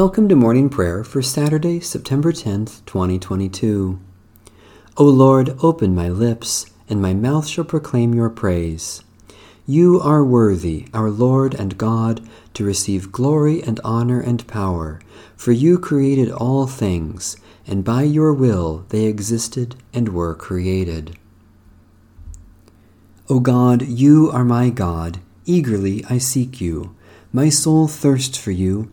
Welcome to morning prayer for Saturday, September 10th, 2022. O Lord, open my lips, and my mouth shall proclaim your praise. You are worthy, our Lord and God, to receive glory and honor and power, for you created all things, and by your will they existed and were created. O God, you are my God, eagerly I seek you. My soul thirsts for you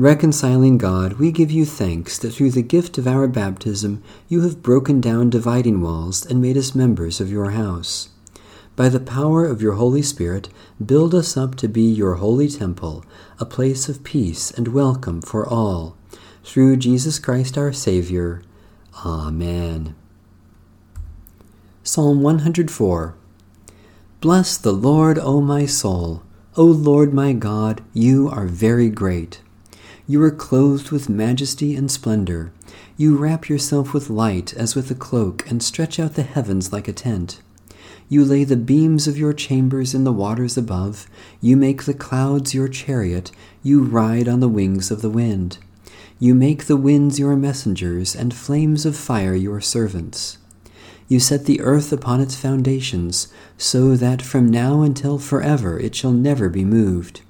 Reconciling God, we give you thanks that through the gift of our baptism you have broken down dividing walls and made us members of your house. By the power of your Holy Spirit, build us up to be your holy temple, a place of peace and welcome for all. Through Jesus Christ our Savior. Amen. Psalm 104 Bless the Lord, O my soul. O Lord my God, you are very great. You are clothed with majesty and splendor. You wrap yourself with light as with a cloak, and stretch out the heavens like a tent. You lay the beams of your chambers in the waters above. You make the clouds your chariot. You ride on the wings of the wind. You make the winds your messengers, and flames of fire your servants. You set the earth upon its foundations, so that from now until forever it shall never be moved.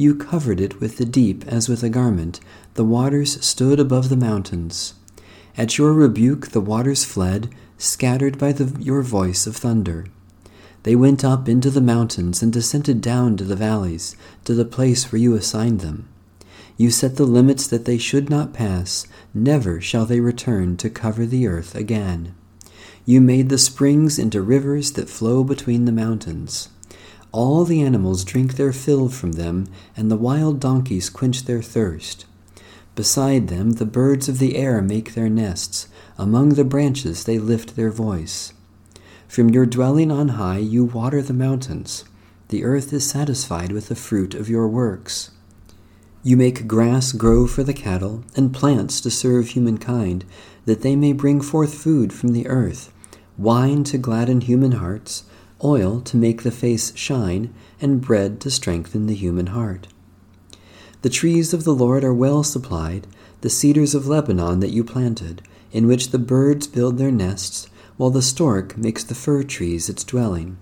You covered it with the deep as with a garment. The waters stood above the mountains. At your rebuke the waters fled, scattered by the, your voice of thunder. They went up into the mountains and descended down to the valleys, to the place where you assigned them. You set the limits that they should not pass. Never shall they return to cover the earth again. You made the springs into rivers that flow between the mountains. All the animals drink their fill from them, and the wild donkeys quench their thirst. Beside them, the birds of the air make their nests. Among the branches, they lift their voice. From your dwelling on high, you water the mountains. The earth is satisfied with the fruit of your works. You make grass grow for the cattle, and plants to serve humankind, that they may bring forth food from the earth, wine to gladden human hearts oil to make the face shine, and bread to strengthen the human heart. The trees of the Lord are well supplied, the cedars of Lebanon that you planted, in which the birds build their nests, while the stork makes the fir trees its dwelling.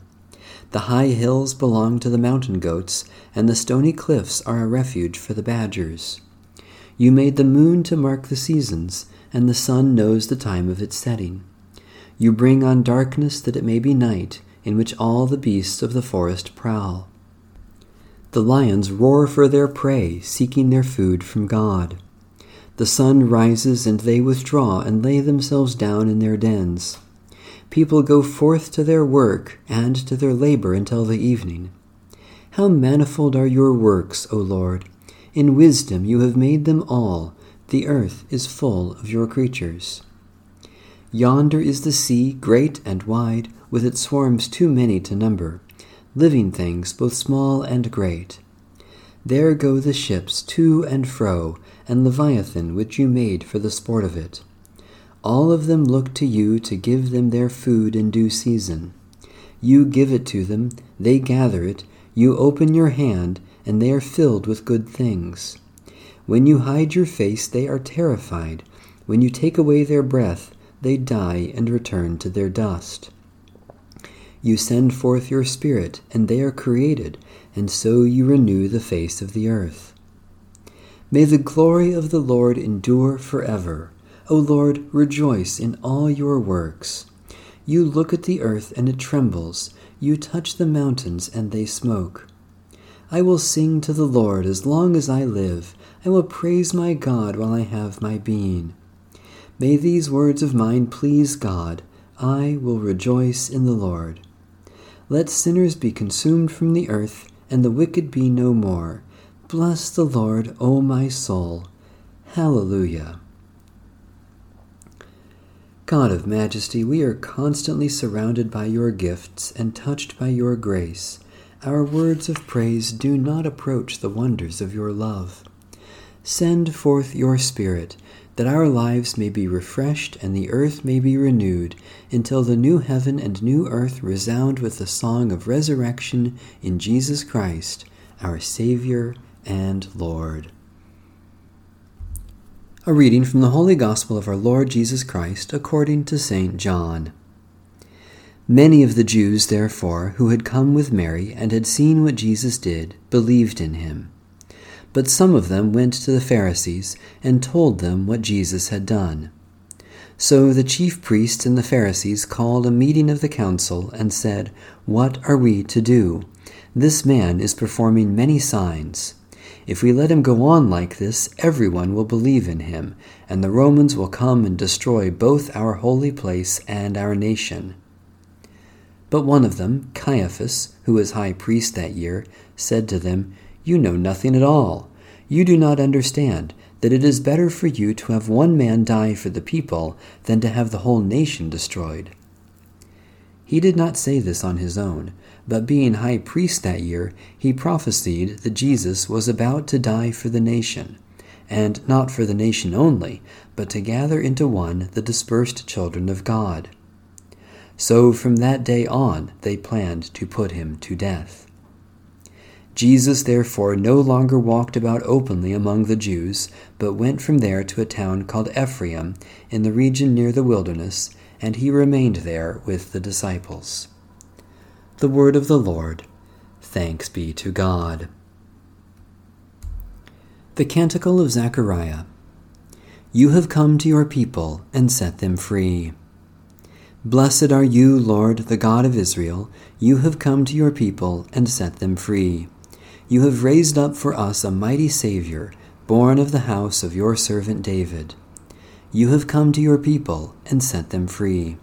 The high hills belong to the mountain goats, and the stony cliffs are a refuge for the badgers. You made the moon to mark the seasons, and the sun knows the time of its setting. You bring on darkness that it may be night, in which all the beasts of the forest prowl. The lions roar for their prey, seeking their food from God. The sun rises, and they withdraw and lay themselves down in their dens. People go forth to their work and to their labor until the evening. How manifold are your works, O Lord! In wisdom you have made them all. The earth is full of your creatures. Yonder is the sea, great and wide with its swarms too many to number, living things both small and great. There go the ships to and fro, and Leviathan which you made for the sport of it. All of them look to you to give them their food in due season. You give it to them, they gather it, you open your hand, and they are filled with good things. When you hide your face, they are terrified. When you take away their breath, they die and return to their dust. You send forth your Spirit, and they are created, and so you renew the face of the earth. May the glory of the Lord endure forever. O Lord, rejoice in all your works. You look at the earth and it trembles. You touch the mountains and they smoke. I will sing to the Lord as long as I live. I will praise my God while I have my being. May these words of mine please God. I will rejoice in the Lord. Let sinners be consumed from the earth, and the wicked be no more. Bless the Lord, O my soul. Hallelujah. God of majesty, we are constantly surrounded by your gifts and touched by your grace. Our words of praise do not approach the wonders of your love. Send forth your Spirit, that our lives may be refreshed and the earth may be renewed, until the new heaven and new earth resound with the song of resurrection in Jesus Christ, our Savior and Lord. A reading from the Holy Gospel of our Lord Jesus Christ according to St. John. Many of the Jews, therefore, who had come with Mary and had seen what Jesus did, believed in him. But some of them went to the Pharisees and told them what Jesus had done. So the chief priests and the Pharisees called a meeting of the council and said, What are we to do? This man is performing many signs. If we let him go on like this, everyone will believe in him, and the Romans will come and destroy both our holy place and our nation. But one of them, Caiaphas, who was high priest that year, said to them, You know nothing at all. You do not understand that it is better for you to have one man die for the people than to have the whole nation destroyed. He did not say this on his own, but being high priest that year, he prophesied that Jesus was about to die for the nation, and not for the nation only, but to gather into one the dispersed children of God. So from that day on they planned to put him to death. Jesus therefore no longer walked about openly among the Jews, but went from there to a town called Ephraim, in the region near the wilderness, and he remained there with the disciples. The word of the Lord. Thanks be to God. The Canticle of Zechariah. You have come to your people and set them free. Blessed are you, Lord, the God of Israel. You have come to your people and set them free. You have raised up for us a mighty Savior, born of the house of your servant David. You have come to your people and set them free.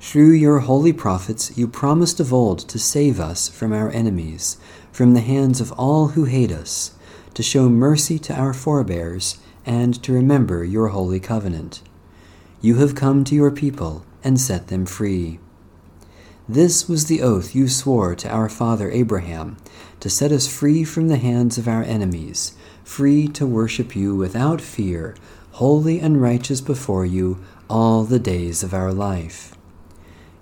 Through your holy prophets, you promised of old to save us from our enemies, from the hands of all who hate us, to show mercy to our forebears, and to remember your holy covenant. You have come to your people and set them free. This was the oath you swore to our father Abraham, to set us free from the hands of our enemies, free to worship you without fear, holy and righteous before you all the days of our life.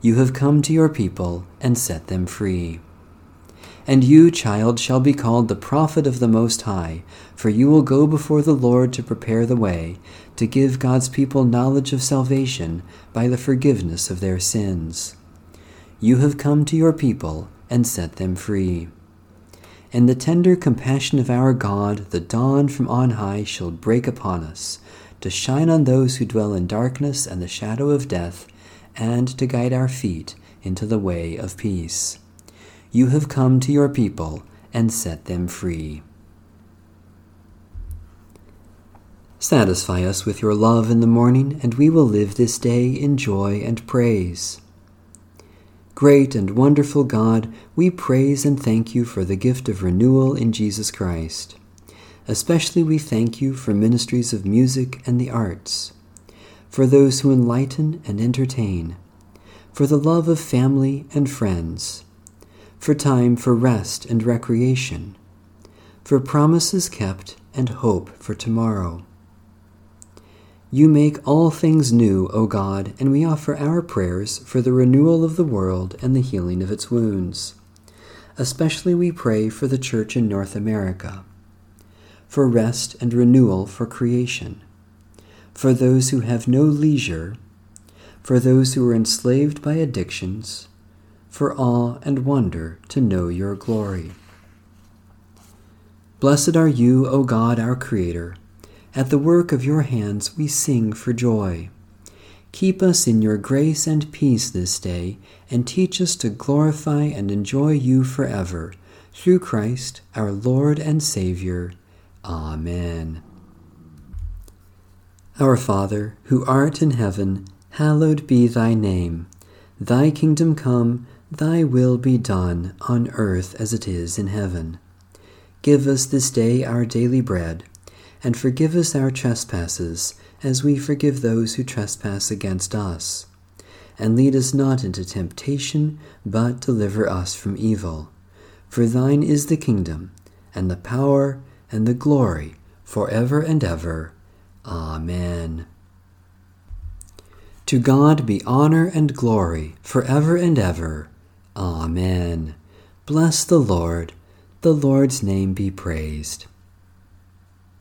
You have come to your people and set them free. And you, child, shall be called the prophet of the Most High, for you will go before the Lord to prepare the way, to give God's people knowledge of salvation by the forgiveness of their sins. You have come to your people and set them free. And the tender compassion of our God, the dawn from on high, shall break upon us, to shine on those who dwell in darkness and the shadow of death and to guide our feet into the way of peace. You have come to your people and set them free. Satisfy us with your love in the morning, and we will live this day in joy and praise. Great and wonderful God, we praise and thank you for the gift of renewal in Jesus Christ. Especially we thank you for ministries of music and the arts for those who enlighten and entertain, for the love of family and friends, for time for rest and recreation, for promises kept and hope for tomorrow. You make all things new, O God, and we offer our prayers for the renewal of the world and the healing of its wounds. Especially we pray for the Church in North America, for rest and renewal for creation for those who have no leisure, for those who are enslaved by addictions, for awe and wonder to know your glory. Blessed are you, O God, our Creator, At the work of your hands we sing for joy. Keep us in your grace and peace this day, and teach us to glorify and enjoy you forever. Through Christ, our Lord and Savior. Amen. Our Father, who art in heaven, hallowed be thy name. Thy kingdom come, thy will be done, on earth as it is in heaven. Give us this day our daily bread, and forgive us our trespasses as we forgive those who trespass against us. And lead us not into temptation, but deliver us from evil. For thine is the kingdom, and the power, and the glory, for ever and ever. Amen. To God be honor and glory, for ever and ever. Amen. Bless the Lord. The Lord's name be praised.